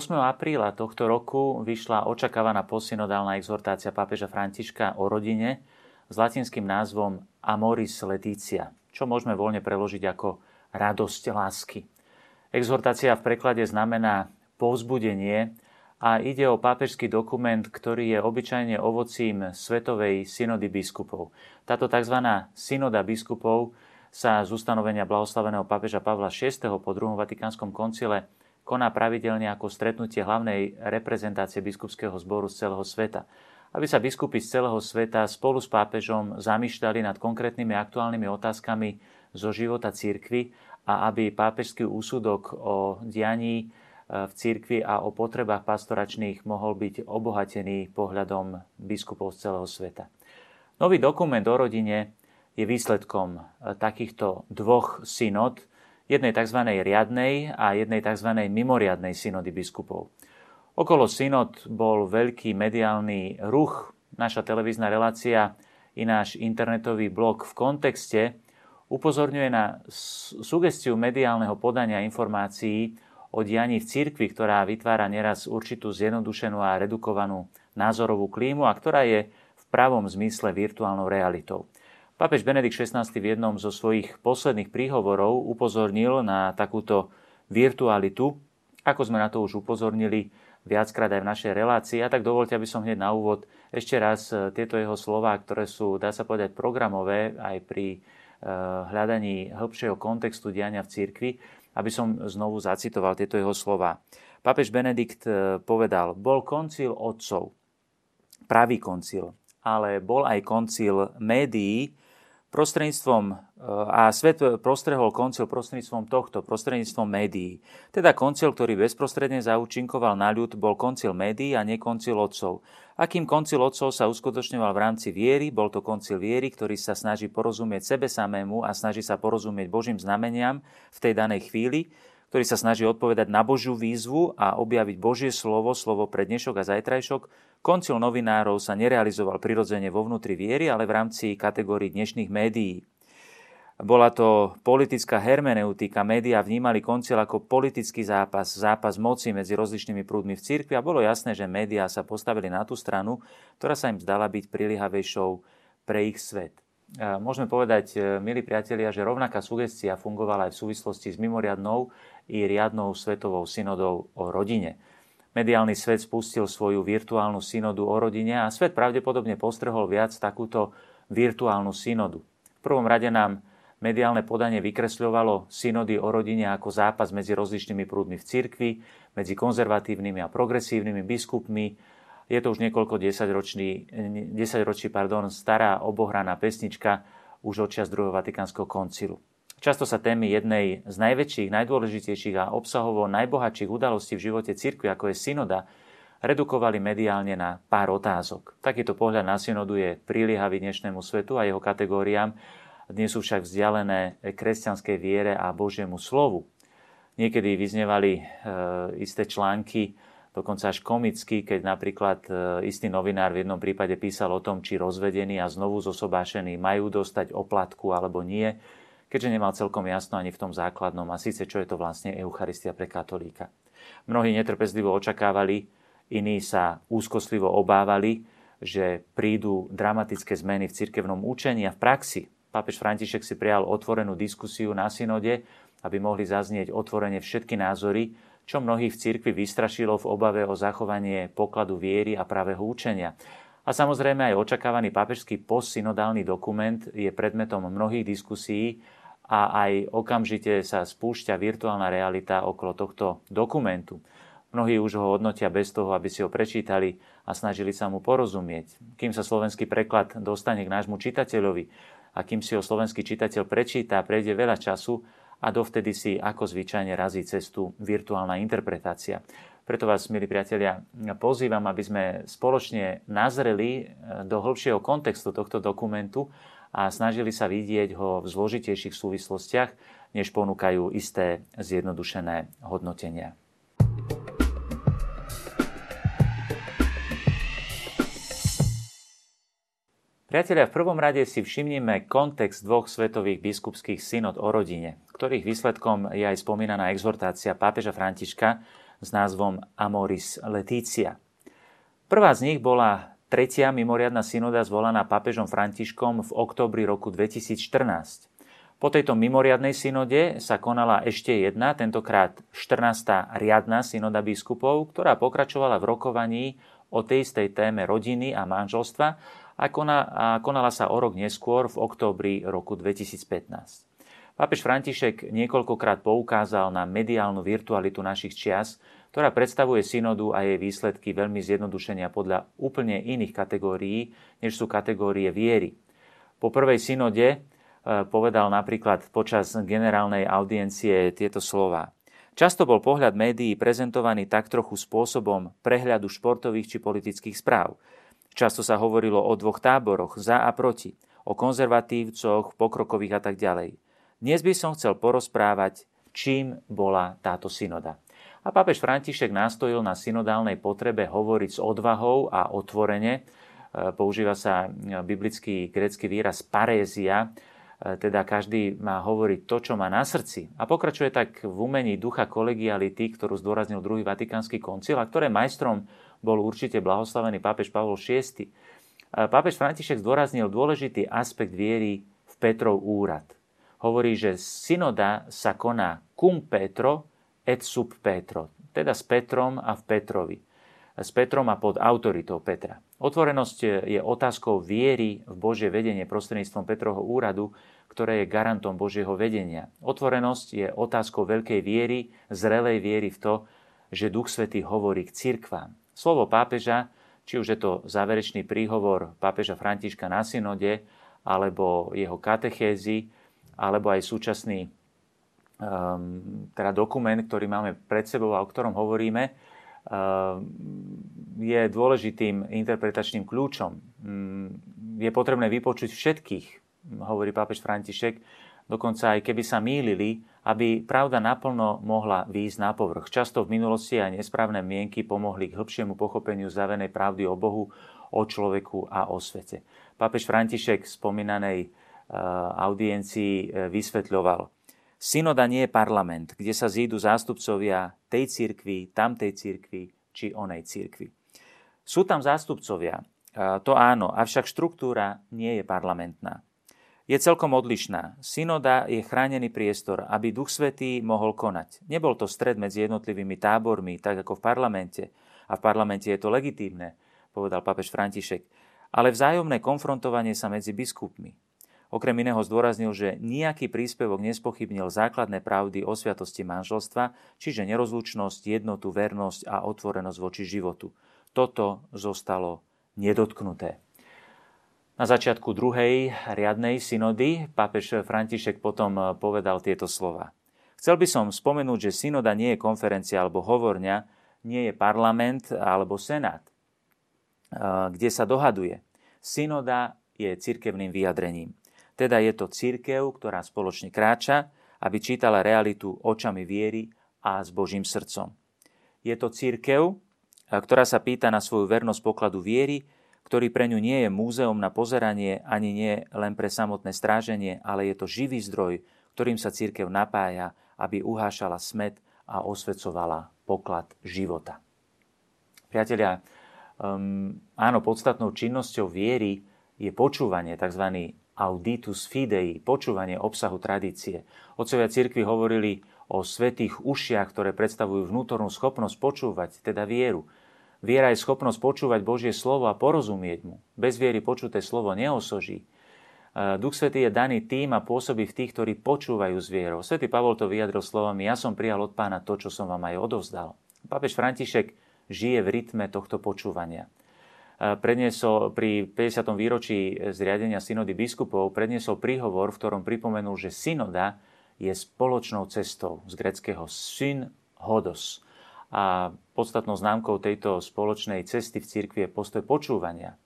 8. apríla tohto roku vyšla očakávaná posynodálna exhortácia pápeža Františka o rodine s latinským názvom Amoris Leticia, čo môžeme voľne preložiť ako radosť lásky. Exhortácia v preklade znamená povzbudenie a ide o pápežský dokument, ktorý je obyčajne ovocím Svetovej synody biskupov. Táto tzv. synoda biskupov sa z ustanovenia blahoslaveného pápeža Pavla VI po druhom Vatikánskom koncile koná pravidelne ako stretnutie hlavnej reprezentácie biskupského zboru z celého sveta. Aby sa biskupy z celého sveta spolu s pápežom zamýšľali nad konkrétnymi aktuálnymi otázkami zo života církvy a aby pápežský úsudok o dianí e, v církvi a o potrebách pastoračných mohol byť obohatený pohľadom biskupov z celého sveta. Nový dokument o rodine je výsledkom e, takýchto dvoch synod, jednej tzv. riadnej a jednej tzv. mimoriadnej synody biskupov. Okolo synod bol veľký mediálny ruch, naša televízna relácia i náš internetový blog v kontexte upozorňuje na sugestiu mediálneho podania informácií o dianí v cirkvi, ktorá vytvára neraz určitú zjednodušenú a redukovanú názorovú klímu a ktorá je v pravom zmysle virtuálnou realitou. Pápež Benedikt XVI v jednom zo svojich posledných príhovorov upozornil na takúto virtualitu, ako sme na to už upozornili viackrát aj v našej relácii. A tak dovolte, aby som hneď na úvod ešte raz e, tieto jeho slova, ktoré sú, dá sa povedať, programové aj pri e, hľadaní hĺbšieho kontextu diania v cirkvi, aby som znovu zacitoval tieto jeho slova. Pápež Benedikt e, povedal, bol koncil otcov, pravý koncil, ale bol aj koncil médií, prostredníctvom, e, a svet prostrehol koncil prostredníctvom tohto, prostredníctvom médií. Teda koncil, ktorý bezprostredne zaučinkoval na ľud, bol koncil médií a nie koncil otcov. Akým koncil otcov sa uskutočňoval v rámci viery, bol to koncil viery, ktorý sa snaží porozumieť sebe samému a snaží sa porozumieť Božím znameniam v tej danej chvíli, ktorý sa snaží odpovedať na Božiu výzvu a objaviť Božie slovo, slovo pre dnešok a zajtrajšok. Koncil novinárov sa nerealizoval prirodzene vo vnútri viery, ale v rámci kategórií dnešných médií. Bola to politická hermeneutika, médiá vnímali koncil ako politický zápas, zápas moci medzi rozličnými prúdmi v cirkvi a bolo jasné, že médiá sa postavili na tú stranu, ktorá sa im zdala byť prilihavejšou pre ich svet. Môžeme povedať, e, milí priatelia, že rovnaká sugestia fungovala aj v súvislosti s mimoriadnou i riadnou svetovou synodou o rodine. Mediálny svet spustil svoju virtuálnu synodu o rodine a svet pravdepodobne postrehol viac takúto virtuálnu synodu. V prvom rade nám mediálne podanie vykresľovalo synody o rodine ako zápas medzi rozličnými prúdmi v cirkvi, medzi konzervatívnymi a progresívnymi biskupmi. Je to už niekoľko desaťročí, desaťročí pardon, stará obohraná pesnička už od čas druhého Vatikánskeho koncilu. Často sa témy jednej z najväčších, najdôležitejších a obsahovo najbohatších udalostí v živote cirkvi, ako je synoda, redukovali mediálne na pár otázok. Takýto pohľad na synodu je priliehavý dnešnému svetu a jeho kategóriám, dnes sú však vzdialené kresťanskej viere a Božiemu slovu. Niekedy vyznevali e, isté články, dokonca až komicky, keď napríklad e, istý novinár v jednom prípade písal o tom, či rozvedení a znovu zosobášení majú dostať oplatku alebo nie keďže nemal celkom jasno ani v tom základnom, a síce čo je to vlastne Eucharistia pre katolíka. Mnohí netrpezlivo očakávali, iní sa úzkostlivo obávali, že prídu dramatické zmeny v cirkevnom učení a v praxi. Pápež František si prijal otvorenú diskusiu na synode, aby mohli zaznieť otvorene všetky názory, čo mnohých v cirkvi vystrašilo v obave o zachovanie pokladu viery a pravého učenia. A samozrejme aj očakávaný pápežský postsynodálny dokument je predmetom mnohých diskusí a aj okamžite sa spúšťa virtuálna realita okolo tohto dokumentu. Mnohí už ho hodnotia bez toho, aby si ho prečítali a snažili sa mu porozumieť. Kým sa slovenský preklad dostane k nášmu čitateľovi a kým si ho slovenský čitateľ prečíta, prejde veľa času a dovtedy si ako zvyčajne razí cestu virtuálna interpretácia. Preto vás, milí priatelia, pozývam, aby sme spoločne nazreli do hĺbšieho kontextu tohto dokumentu a snažili sa vidieť ho v zložitejších súvislostiach, než ponúkajú isté zjednodušené hodnotenia. Priatelia, v prvom rade si všimnime kontext dvoch svetových biskupských synod o rodine, ktorých výsledkom je aj spomínaná exhortácia pápeža Františka s názvom Amoris Leticia. Prvá z nich bola tretia mimoriadna synoda zvolaná pápežom Františkom v oktobri roku 2014. Po tejto mimoriadnej synode sa konala ešte jedna, tentokrát 14. riadna synoda biskupov, ktorá pokračovala v rokovaní o tej istej téme rodiny a manželstva a, konala sa o rok neskôr v októbri roku 2015. Pápež František niekoľkokrát poukázal na mediálnu virtualitu našich čias, ktorá predstavuje synodu a jej výsledky veľmi zjednodušenia podľa úplne iných kategórií, než sú kategórie viery. Po prvej synode e, povedal napríklad počas generálnej audiencie tieto slova. Často bol pohľad médií prezentovaný tak trochu spôsobom prehľadu športových či politických správ. Často sa hovorilo o dvoch táboroch, za a proti, o konzervatívcoch, pokrokových a tak ďalej. Dnes by som chcel porozprávať, čím bola táto synoda. A pápež František nastojil na synodálnej potrebe hovoriť s odvahou a otvorene. E, používa sa biblický grecký výraz parézia, e, teda každý má hovoriť to, čo má na srdci. A pokračuje tak v umení ducha kolegiality, ktorú zdôraznil druhý Vatikánsky koncil a ktoré majstrom bol určite blahoslavený pápež Pavol VI. E, pápež František zdôraznil dôležitý aspekt viery v Petrov úrad – hovorí, že synoda sa koná cum Petro et sub Petro, teda s Petrom a v Petrovi. S Petrom a pod autoritou Petra. Otvorenosť je otázkou viery v Božie vedenie prostredníctvom Petrovho úradu, ktoré je garantom Božieho vedenia. Otvorenosť je otázkou veľkej viery, zrelej viery v to, že Duch Svetý hovorí k cirkvám. Slovo pápeža, či už je to záverečný príhovor pápeža Františka na synode, alebo jeho katechézy, alebo aj súčasný teda dokument, ktorý máme pred sebou a o ktorom hovoríme, um, je dôležitým interpretačným kľúčom. Um, je potrebné vypočuť všetkých, hovorí pápež František, dokonca aj keby sa mýlili, aby pravda naplno mohla výjsť na povrch. Často v minulosti aj nesprávne mienky pomohli k hĺbšiemu pochopeniu zavenej pravdy o Bohu, o človeku a o svete. Pápež František spomínanej Eh, audiencii eh, vysvetľoval. Synoda nie je parlament, kde sa zídu zástupcovia tej cirkvi, tamtej cirkvi či onej cirkvi. Sú tam zástupcovia, to áno, avšak štruktúra nie je parlamentná. Je celkom odlišná. Synoda je chránený priestor, aby Duch Svetý mohol konať. Nebol to stred medzi jednotlivými tábormi, tak ako v parlamente. A v parlamente je to legitímne, povedal papež František. Ale vzájomné konfrontovanie sa medzi biskupmi. Okrem iného zdôraznil, že nejaký príspevok nespochybnil základné pravdy o sviatosti manželstva, čiže nerozlučnosť, jednotu, vernosť a otvorenosť voči životu. Toto zostalo nedotknuté. Na začiatku druhej riadnej synody pápež František potom povedal tieto slova. Chcel by som spomenúť, že synoda nie je konferencia alebo hovorňa, nie je parlament alebo senát, kde sa dohaduje. Synoda je cirkevným vyjadrením. Teda je to církev, ktorá spoločne kráča, aby čítala realitu očami viery a s Božím srdcom. Je to církev, ktorá sa pýta na svoju vernosť pokladu viery, ktorý pre ňu nie je múzeum na pozeranie ani nie len pre samotné stráženie, ale je to živý zdroj, ktorým sa církev napája, aby uhášala smet a osvecovala poklad života. Priatelia, um, áno, podstatnou činnosťou viery je počúvanie, tzv auditus fidei, počúvanie obsahu tradície. Otcovia cirkvi hovorili o svetých ušiach, ktoré predstavujú vnútornú schopnosť počúvať, teda vieru. Viera je schopnosť počúvať Božie slovo a porozumieť mu. Bez viery počuté slovo neosoží. E, Duch Svetý je daný tým a pôsobí v tých, ktorí počúvajú s vierou. Svetý Pavol to vyjadril slovami, ja som prijal od pána to, čo som vám aj odovzdal. Pápež František žije v rytme tohto počúvania predniesol pri 50. výročí zriadenia synody biskupov, predniesol príhovor, v ktorom pripomenul, že synoda je spoločnou cestou z greckého syn hodos. A podstatnou známkou tejto spoločnej cesty v cirkvi je postoj počúvania.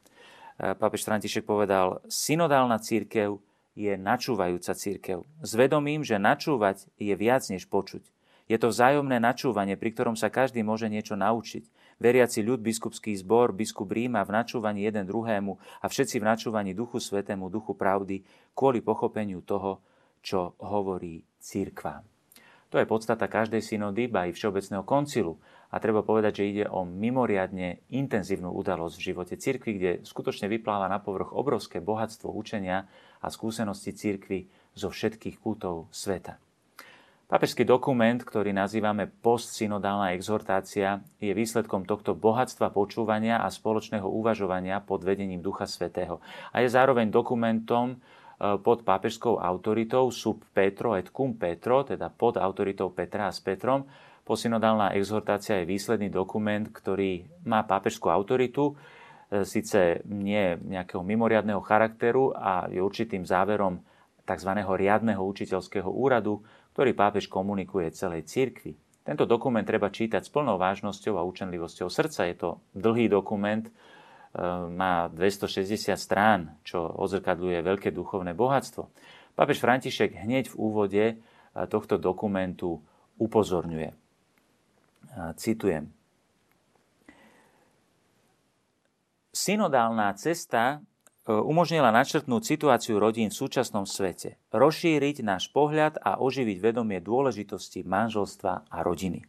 Pápež František povedal, synodálna církev je načúvajúca církev. S vedomím, že načúvať je viac než počuť. Je to vzájomné načúvanie, pri ktorom sa každý môže niečo naučiť. Veriaci ľud, biskupský zbor, biskup Ríma v načúvaní jeden druhému a všetci v načúvaní Duchu Svetému, Duchu Pravdy, kvôli pochopeniu toho, čo hovorí církva. To je podstata každej synody, ba i Všeobecného koncilu. A treba povedať, že ide o mimoriadne intenzívnu udalosť v živote cirkvi, kde skutočne vypláva na povrch obrovské bohatstvo učenia a skúsenosti cirkvi zo všetkých kútov sveta. Papežský dokument, ktorý nazývame postsynodálna exhortácia, je výsledkom tohto bohatstva počúvania a spoločného uvažovania pod vedením Ducha Svetého. A je zároveň dokumentom, E, pod pápežskou autoritou sub Petro et cum Petro, teda pod autoritou Petra a s Petrom. Posynodálna exhortácia je výsledný dokument, ktorý má pápežskú autoritu, e, síce nie nejakého mimoriadného charakteru a je určitým záverom tzv. riadneho učiteľského úradu, ktorý pápež komunikuje celej cirkvi. Tento dokument treba čítať s plnou vážnosťou a učenlivosťou srdca. Je to dlhý dokument, má 260 strán, čo odzrkadľuje veľké duchovné bohatstvo. Pápež František hneď v úvode e, tohto dokumentu upozorňuje. Citujem. Synodálna cesta umožnila načrtnúť situáciu rodín v súčasnom svete, rozšíriť náš pohľad a oživiť vedomie dôležitosti manželstva a rodiny.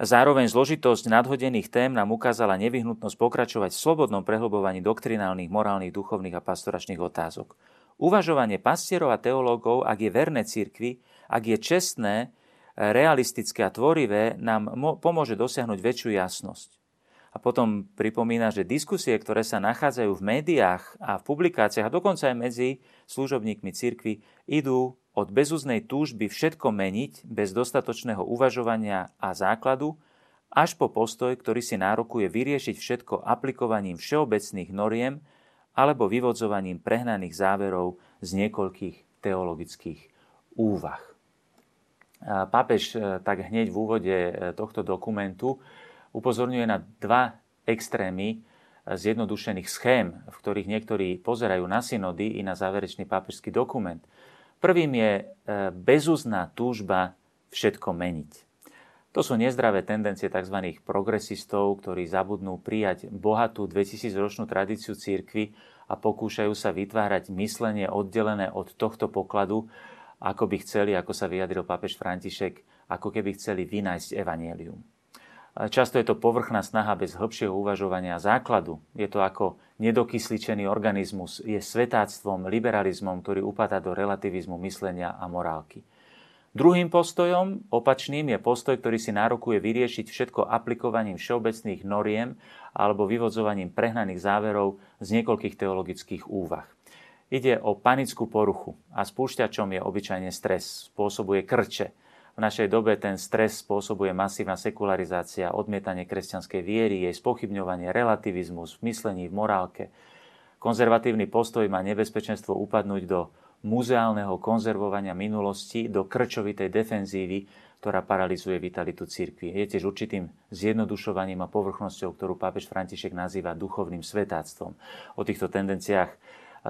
Zároveň zložitosť nadhodených tém nám ukázala nevyhnutnosť pokračovať v slobodnom prehlbovaní doktrinálnych, morálnych, duchovných a pastoračných otázok. Uvažovanie pastierov a teológov, ak je verné cirkvi, ak je čestné, realistické a tvorivé, nám pomôže dosiahnuť väčšiu jasnosť. A potom pripomína, že diskusie, ktoré sa nachádzajú v médiách a v publikáciách a dokonca aj medzi služobníkmi cirkvi, idú od bezúznej túžby všetko meniť bez dostatočného uvažovania a základu, až po postoj, ktorý si nárokuje vyriešiť všetko aplikovaním všeobecných noriem alebo vyvodzovaním prehnaných záverov z niekoľkých teologických úvah. Pápež e, tak hneď v úvode e, tohto dokumentu upozorňuje na dva extrémy e, zjednodušených schém, v ktorých niektorí pozerajú na synody i na záverečný pápežský dokument – Prvým je e, bezúzná túžba všetko meniť. To sú nezdravé tendencie tzv. progresistov, ktorí zabudnú prijať bohatú 2000-ročnú tradíciu církvy a pokúšajú sa vytvárať myslenie oddelené od tohto pokladu, ako by chceli, ako sa vyjadril pápež František, ako keby chceli vynájsť evanielium. Často je to povrchná snaha bez hĺbšieho uvažovania základu. Je to ako nedokysličený organizmus, je svetáctvom, liberalizmom, ktorý upadá do relativizmu myslenia a morálky. Druhým postojom, opačným, je postoj, ktorý si nárokuje vyriešiť všetko aplikovaním všeobecných noriem alebo vyvodzovaním prehnaných záverov z niekoľkých teologických úvah. Ide o panickú poruchu a spúšťačom je obyčajne stres, spôsobuje krče, v našej dobe ten stres spôsobuje masívna sekularizácia, odmietanie kresťanskej viery, jej spochybňovanie, relativizmus v myslení, v morálke. Konzervatívny postoj má nebezpečenstvo upadnúť do muzeálneho konzervovania minulosti, do krčovitej defenzívy, ktorá paralizuje vitalitu cirkvi. Je tiež určitým zjednodušovaním a povrchnosťou, ktorú pápež František nazýva duchovným svetáctvom. O týchto tendenciách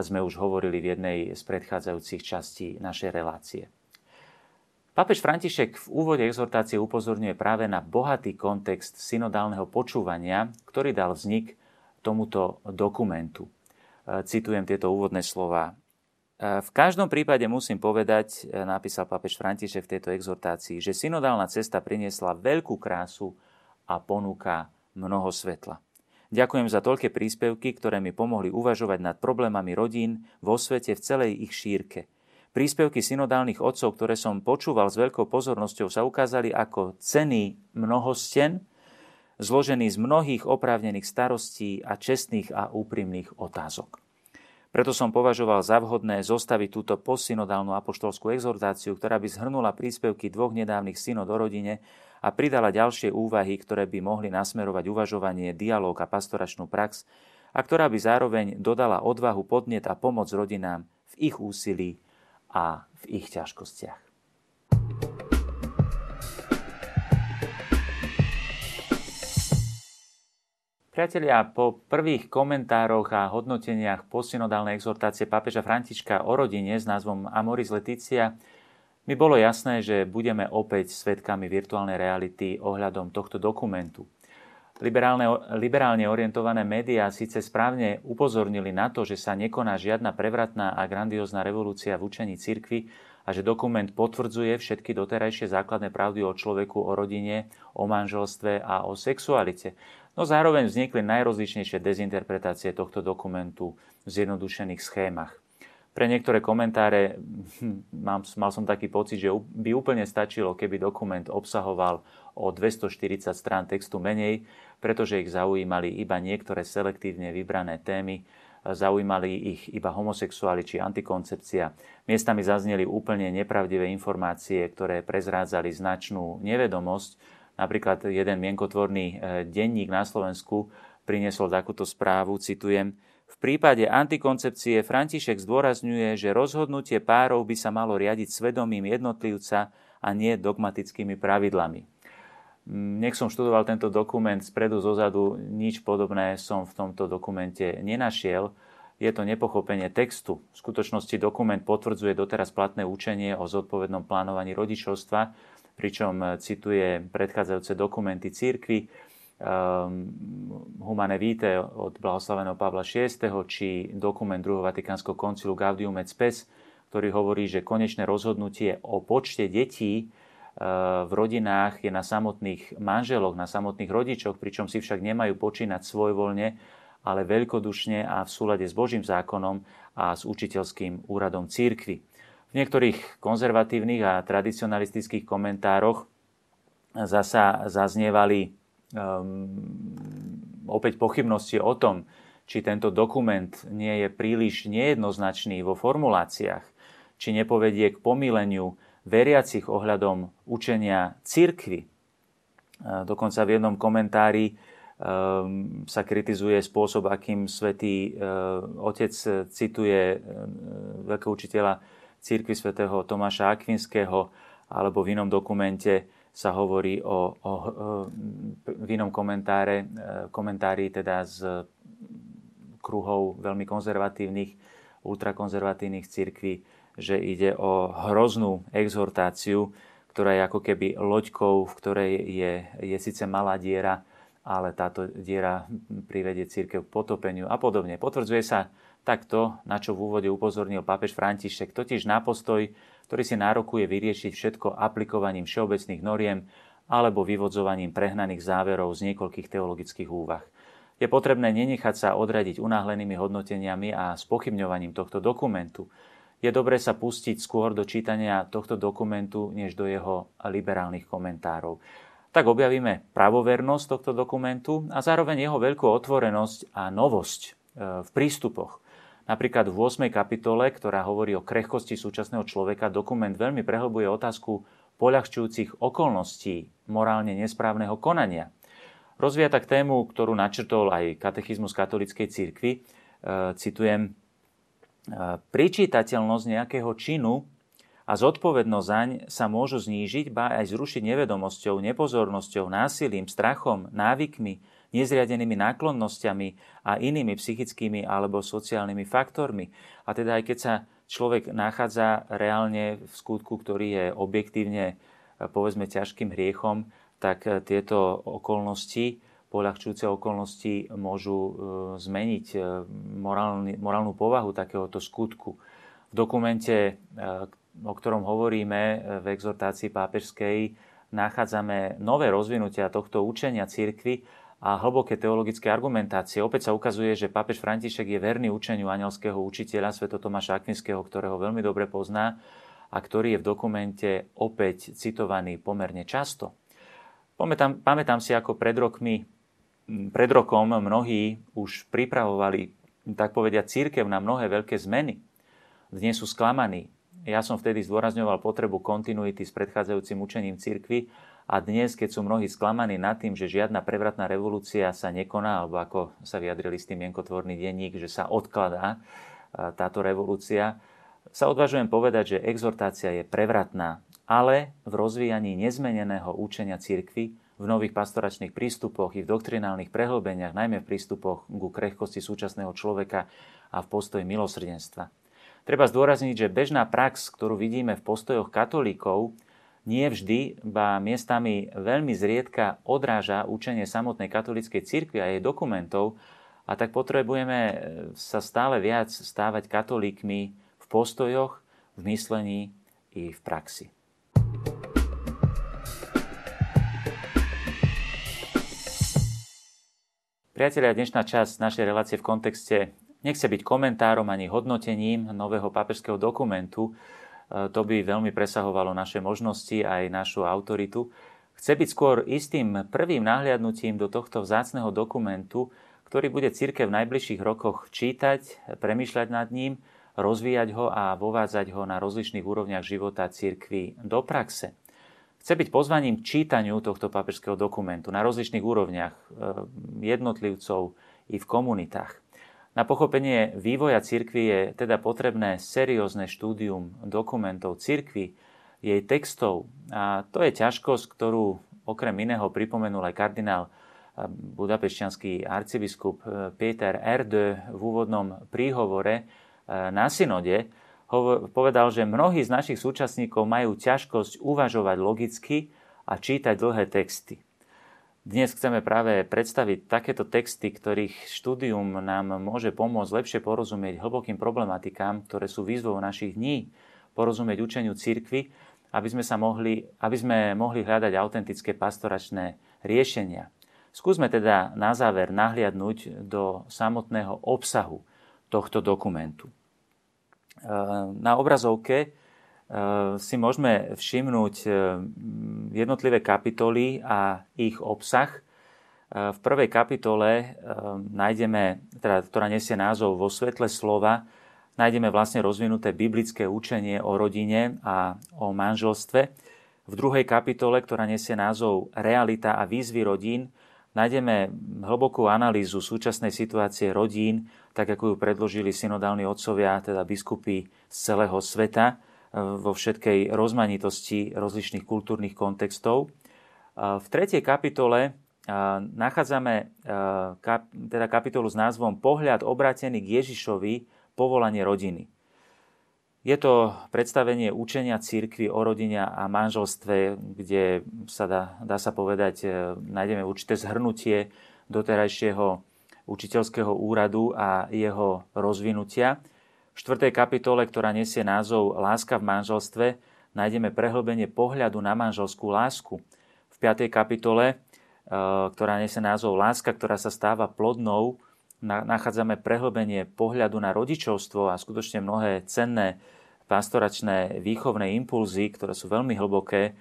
sme už hovorili v jednej z predchádzajúcich častí našej relácie. Pápež František v úvode exhortácie upozorňuje práve na bohatý kontext synodálneho počúvania, ktorý dal vznik tomuto dokumentu. E, citujem tieto úvodné slova. E, v každom prípade musím povedať, e, napísal pápež František v tejto exhortácii, že synodálna cesta priniesla veľkú krásu a ponúka mnoho svetla. Ďakujem za toľké príspevky, ktoré mi pomohli uvažovať nad problémami rodín vo svete v celej ich šírke – Príspevky synodálnych otcov, ktoré som počúval s veľkou pozornosťou, sa ukázali ako cený mnohosten, zložený z mnohých oprávnených starostí a čestných a úprimných otázok. Preto som považoval za vhodné zostaviť túto posynodálnu apoštolskú exhortáciu, ktorá by zhrnula príspevky dvoch nedávnych synod o rodine a pridala ďalšie úvahy, ktoré by mohli nasmerovať uvažovanie, dialog a pastoračnú prax a ktorá by zároveň dodala odvahu, podnet a pomoc rodinám v ich úsilí a v ich ťažkostiach. Priatelia, po prvých komentároch a hodnoteniach posynodálnej exhortácie pápeža Františka o rodine s názvom Amoris Leticia mi bolo jasné, že budeme opäť svetkami virtuálnej reality ohľadom tohto dokumentu. Liberálne, liberálne orientované médiá síce správne upozornili na to, že sa nekoná žiadna prevratná a grandiózna revolúcia v učení cirkvi a a že dokument potvrdzuje všetky doterajšie základné pravdy o človeku, o rodine, o manželstve a o sexualite. No zároveň vznikli najrozličnejšie dezinterpretácie tohto dokumentu v zjednodušených schémach. Pre niektoré komentáre hm, mám, mal som taký pocit, že by úplne stačilo, keby dokument obsahoval o 240 strán textu menej, pretože ich zaujímali iba niektoré selektívne vybrané témy, zaujímali ich iba homosexuáli či antikoncepcia. Miestami zazneli úplne nepravdivé informácie, ktoré prezrádzali značnú nevedomosť. Napríklad jeden mienkotvorný e, denník na Slovensku priniesol takúto správu, citujem, v prípade antikoncepcie František zdôrazňuje, že rozhodnutie párov by sa malo riadiť svedomím jednotlivca a nie dogmatickými pravidlami. Nech som študoval tento dokument spredu zozadu, nič podobné som v tomto dokumente nenašiel. Je to nepochopenie textu. V skutočnosti dokument potvrdzuje doteraz platné učenie o zodpovednom plánovaní rodičovstva, pričom cituje predchádzajúce dokumenty církvy, Humane Vitae od blahoslaveného Pavla VI, či dokument druhého Vatikánskeho koncilu Gaudium et Spes, ktorý hovorí, že konečné rozhodnutie o počte detí uh, v rodinách je na samotných manželoch, na samotných rodičoch, pričom si však nemajú počínať svojvoľne, ale veľkodušne a v súlade s Božím zákonom a s učiteľským úradom církvy. V niektorých konzervatívnych a tradicionalistických komentároch zasa zaznievali um, opäť pochybnosti o tom, či tento dokument nie je príliš nejednoznačný vo formuláciách, či nepovedie k pomíleniu veriacich ohľadom učenia církvy. Dokonca v jednom komentári um, sa kritizuje spôsob, akým svätý Otec cituje veľkého učiteľa církvy svätého Tomáša Akvinského, alebo v inom dokumente sa hovorí o, o, v inom komentáre, e, komentári teda z kruhov veľmi konzervatívnych, ultrakonzervatívnych cirkví, že ide o hroznú exhortáciu, ktorá je ako keby loďkou, v ktorej je, je síce malá diera, ale táto diera privedie církev k potopeniu a podobne. Potvrdzuje sa takto, na čo v úvode upozornil pápež František, totiž na postoj, ktorý si nárokuje vyriešiť všetko aplikovaním všeobecných noriem alebo vyvodzovaním prehnaných záverov z niekoľkých teologických úvah. Je potrebné nenechať sa odradiť unáhlenými hodnoteniami a spochybňovaním tohto dokumentu. Je dobré sa pustiť skôr do čítania tohto dokumentu, než do jeho liberálnych komentárov. Tak objavíme pravovernosť tohto dokumentu a zároveň jeho veľkú otvorenosť a novosť e, v prístupoch. Napríklad v 8. kapitole, ktorá hovorí o krehkosti súčasného človeka, dokument veľmi prehlbuje otázku poľahčujúcich okolností morálne nesprávneho konania. Rozvíja tak tému, ktorú načrtol aj katechizmus katolíckej cirkvi. E, citujem, e, pričítateľnosť nejakého činu a zodpovednosť zaň sa môžu znížiť, ba aj zrušiť nevedomosťou, nepozornosťou, násilím, strachom, návykmi, nezriadenými náklonnosťami a inými psychickými alebo sociálnymi faktormi. A teda aj keď sa človek nachádza reálne v skutku, ktorý je objektívne povedzme ťažkým hriechom, tak tieto okolnosti, poľahčujúce okolnosti môžu e, zmeniť e, morálny, morálnu povahu takéhoto skutku. V dokumente, e, o ktorom hovoríme v exhortácii pápežskej, nachádzame nové rozvinutia tohto učenia církvy a hlboké teologické argumentácie. Opäť sa ukazuje, že pápež František je verný učeniu anielského učiteľa Sv. Tomáša Akvinského, ktorého veľmi dobre pozná a ktorý je v dokumente opäť citovaný pomerne často. Pamätám, pamätám si, ako pred rokmi, pred rokom mnohí už pripravovali, tak povedia, církev na mnohé veľké zmeny. Dnes sú sklamaní. Ja som vtedy zdôrazňoval potrebu kontinuity s predchádzajúcim učením církvy a dnes, keď sú mnohí sklamaní nad tým, že žiadna prevratná revolúcia sa nekoná, alebo ako sa vyjadrili s tým mienkotvorný denník, že sa odkladá táto revolúcia, sa odvážujem povedať, že exhortácia je prevratná, ale v rozvíjaní nezmeneného účenia cirkvy, v nových pastoračných prístupoch i v doktrinálnych prehlbeniach, najmä v prístupoch ku krehkosti súčasného človeka a v postoji milosrdenstva. Treba zdôrazniť, že bežná prax, ktorú vidíme v postojoch katolíkov, nie vždy, ba miestami veľmi zriedka odráža učenie samotnej katolíckej cirkvi a jej dokumentov a tak potrebujeme e, sa stále viac stávať katolíkmi v postojoch, v myslení i v praxi. Priatelia, dnešná časť našej relácie v kontexte nechce byť komentárom ani hodnotením nového papežského dokumentu. E, to by veľmi presahovalo naše možnosti aj našu autoritu. Chce byť skôr istým prvým nahliadnutím do tohto vzácného dokumentu, ktorý bude církev v najbližších rokoch čítať, premýšľať nad ním, rozvíjať ho a vovádzať ho na rozličných úrovniach života církvy do praxe chce byť pozvaním k čítaniu tohto papežského dokumentu na rozličných úrovniach e, jednotlivcov i v komunitách. Na pochopenie vývoja cirkvy je teda potrebné seriózne štúdium dokumentov cirkvy, jej textov a to je ťažkosť, ktorú okrem iného pripomenul aj kardinál e, budapešťanský arcibiskup e, Peter Erde v úvodnom príhovore na synode, povedal, že mnohí z našich súčasníkov majú ťažkosť uvažovať logicky a čítať dlhé texty. Dnes chceme práve predstaviť takéto texty, ktorých štúdium nám môže pomôcť lepšie porozumieť hlbokým problematikám, ktoré sú výzvou našich dní, porozumieť učeniu cirkvy, aby sme, sa mohli, aby sme mohli hľadať autentické pastoračné riešenia. Skúsme teda na záver nahliadnúť do samotného obsahu tohto dokumentu. Na obrazovke si môžeme všimnúť eh, jednotlivé kapitoly a ich obsah. Eh, v prvej kapitole nájdeme, teda, ktorá nesie názov Vo svetle slova, nájdeme vlastne rozvinuté biblické učenie o rodine a o manželstve. V druhej kapitole, ktorá nesie názov Realita a výzvy rodín, nájdeme hlbokú analýzu súčasnej situácie rodín, tak ako ju predložili synodálni otcovia, teda biskupy z celého sveta, vo všetkej rozmanitosti rozličných kultúrnych kontextov. V tretej kapitole nachádzame teda kapitolu s názvom Pohľad obratený k Ježišovi, povolanie rodiny. Je to predstavenie učenia církvy o rodine a manželstve, kde sa dá, dá sa povedať, e, nájdeme určité zhrnutie doterajšieho učiteľského úradu a jeho rozvinutia. V 4. kapitole, ktorá nesie názov Láska v manželstve, nájdeme prehlbenie pohľadu na manželskú lásku. V 5. kapitole, e, ktorá nesie názov Láska, ktorá sa stáva plodnou, nachádzame prehlbenie pohľadu na rodičovstvo a skutočne mnohé cenné pastoračné výchovné impulzy, ktoré sú veľmi hlboké.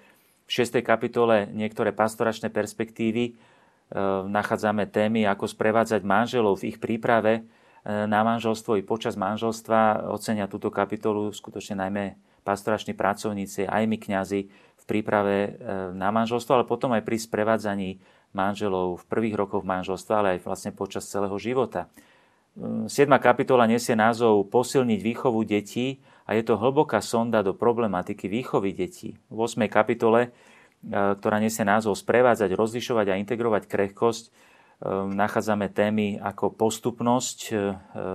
V 6. kapitole niektoré pastoračné perspektívy e, nachádzame témy, ako sprevádzať manželov v ich príprave na manželstvo i počas manželstva. Ocenia túto kapitolu skutočne najmä pastorační pracovníci, aj my kňazi v príprave e, na manželstvo, ale potom aj pri sprevádzaní manželov v prvých rokoch manželstva, ale aj vlastne počas celého života. 7. kapitola nesie názov Posilniť výchovu detí a je to hlboká sonda do problematiky výchovy detí. V 8. kapitole, ktorá nesie názov Sprevádzať, rozlišovať a integrovať krehkosť, nachádzame témy ako postupnosť,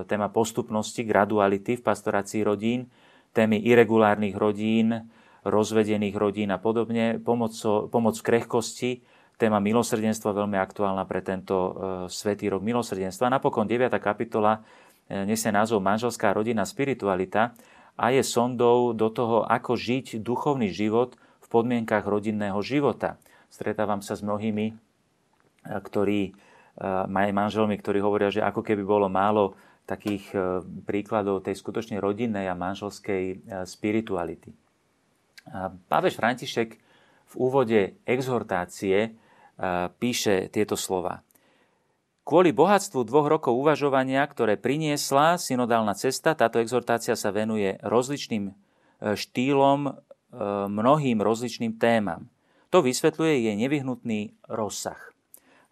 téma postupnosti, graduality v pastorácii rodín, témy irregulárnych rodín, rozvedených rodín a podobne, pomoc, pomoc krehkosti, téma milosrdenstva veľmi aktuálna pre tento e, svetý rok milosrdenstva. Napokon 9. kapitola e, nesie názov Manželská rodina spiritualita a je sondou do toho, ako žiť duchovný život v podmienkach rodinného života. Stretávam sa s mnohými, e, ktorí majú manželmi, ktorí hovoria, že ako keby bolo málo takých príkladov tej skutočne rodinnej a manželskej spirituality. Pávež František v úvode exhortácie píše tieto slova. Kvôli bohatstvu dvoch rokov uvažovania, ktoré priniesla synodálna cesta, táto exhortácia sa venuje rozličným štýlom, mnohým rozličným témam. To vysvetľuje jej nevyhnutný rozsah.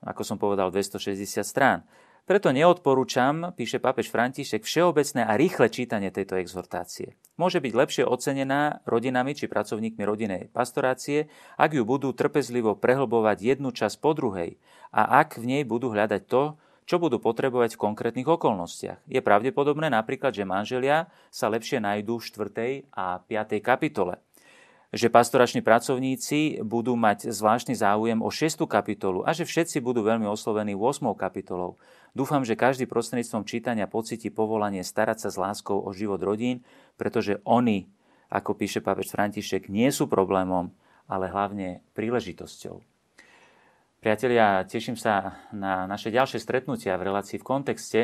Ako som povedal, 260 strán. Preto neodporúčam, píše pápež František, všeobecné a rýchle čítanie tejto exhortácie. Môže byť lepšie ocenená rodinami či pracovníkmi rodinej pastorácie, ak ju budú trpezlivo prehlbovať jednu časť po druhej a ak v nej budú hľadať to, čo budú potrebovať v konkrétnych okolnostiach. Je pravdepodobné napríklad, že manželia sa lepšie nájdú v 4. a 5. kapitole že pastorační pracovníci budú mať zvláštny záujem o 6. kapitolu a že všetci budú veľmi oslovení 8. kapitolou. Dúfam, že každý prostredníctvom čítania pocíti povolanie starať sa s láskou o život rodín, pretože oni ako píše pápež František, nie sú problémom, ale hlavne príležitosťou. Priatelia, teším sa na naše ďalšie stretnutia v relácii v kontexte,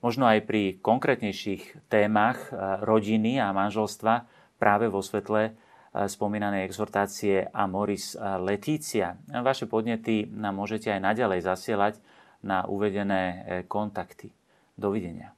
možno aj pri konkrétnejších témach e, rodiny a manželstva práve vo svetle spomínanej exhortácie Amoris Letícia. Vaše podnety nám môžete aj naďalej zasielať na uvedené kontakty. Dovidenia.